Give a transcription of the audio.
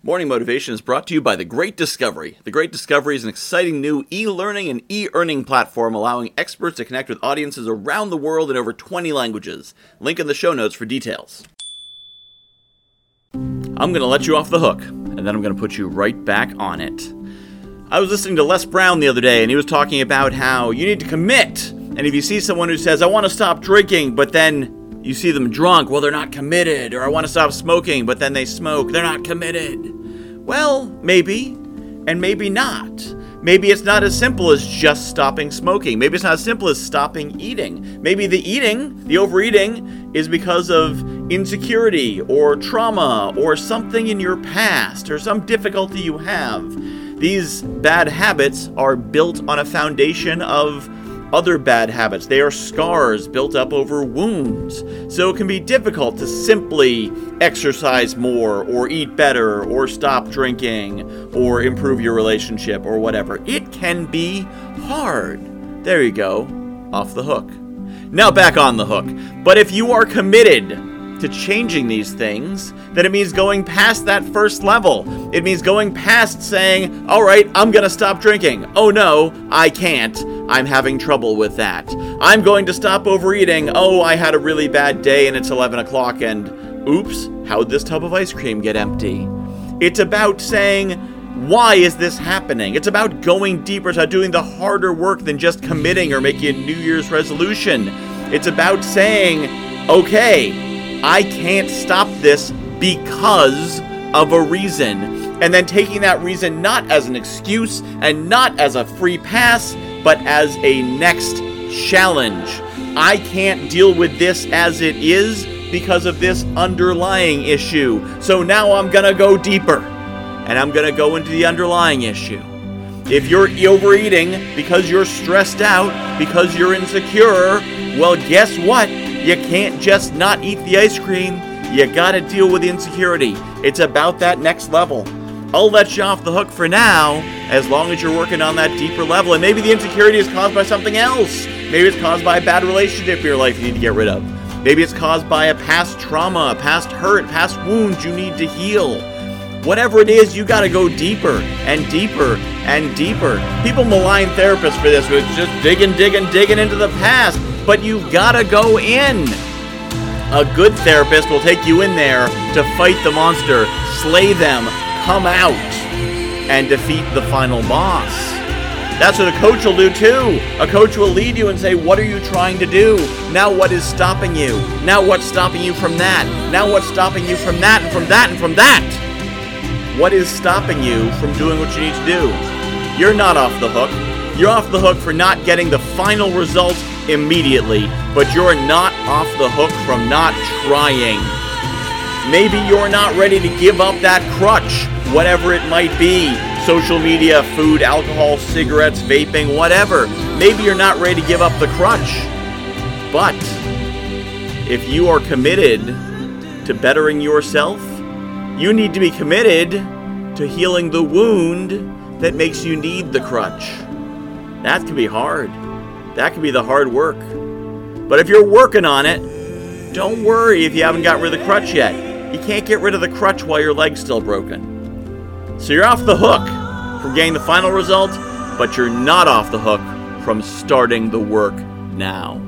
Morning Motivation is brought to you by The Great Discovery. The Great Discovery is an exciting new e learning and e earning platform allowing experts to connect with audiences around the world in over 20 languages. Link in the show notes for details. I'm going to let you off the hook, and then I'm going to put you right back on it. I was listening to Les Brown the other day, and he was talking about how you need to commit. And if you see someone who says, I want to stop drinking, but then you see them drunk, well, they're not committed. Or I want to stop smoking, but then they smoke, they're not committed. Well, maybe, and maybe not. Maybe it's not as simple as just stopping smoking. Maybe it's not as simple as stopping eating. Maybe the eating, the overeating, is because of insecurity or trauma or something in your past or some difficulty you have. These bad habits are built on a foundation of other bad habits. They are scars built up over wounds. So it can be difficult to simply exercise more, or eat better, or stop drinking, or improve your relationship, or whatever. It can be hard. There you go. Off the hook. Now back on the hook. But if you are committed, to changing these things, then it means going past that first level. It means going past saying, all right, I'm going to stop drinking. Oh no, I can't. I'm having trouble with that. I'm going to stop overeating. Oh, I had a really bad day and it's 11 o'clock and oops, how'd this tub of ice cream get empty? It's about saying, why is this happening? It's about going deeper, it's about doing the harder work than just committing or making a New Year's resolution. It's about saying, okay, I can't stop this because of a reason. And then taking that reason not as an excuse and not as a free pass, but as a next challenge. I can't deal with this as it is because of this underlying issue. So now I'm going to go deeper and I'm going to go into the underlying issue. If you're overeating because you're stressed out, because you're insecure, well, guess what? You can't just not eat the ice cream. You got to deal with the insecurity. It's about that next level. I'll let you off the hook for now, as long as you're working on that deeper level. And maybe the insecurity is caused by something else. Maybe it's caused by a bad relationship in your life you need to get rid of. Maybe it's caused by a past trauma, a past hurt, past wounds you need to heal. Whatever it is, you got to go deeper and deeper and deeper. People malign therapists for this, it's just digging, digging, digging into the past. But you've got to go in. A good therapist will take you in there to fight the monster, slay them, come out and defeat the final boss. That's what a coach will do too. A coach will lead you and say, What are you trying to do? Now, what is stopping you? Now, what's stopping you from that? Now, what's stopping you from that and from that and from that? What is stopping you from doing what you need to do? You're not off the hook. You're off the hook for not getting the final result immediately, but you're not off the hook from not trying. Maybe you're not ready to give up that crutch whatever it might be social media, food, alcohol, cigarettes, vaping, whatever. Maybe you're not ready to give up the crutch. But if you are committed to bettering yourself, you need to be committed to healing the wound that makes you need the crutch. That can be hard. That can be the hard work. But if you're working on it, don't worry if you haven't got rid of the crutch yet. You can't get rid of the crutch while your leg's still broken. So you're off the hook from getting the final result, but you're not off the hook from starting the work now.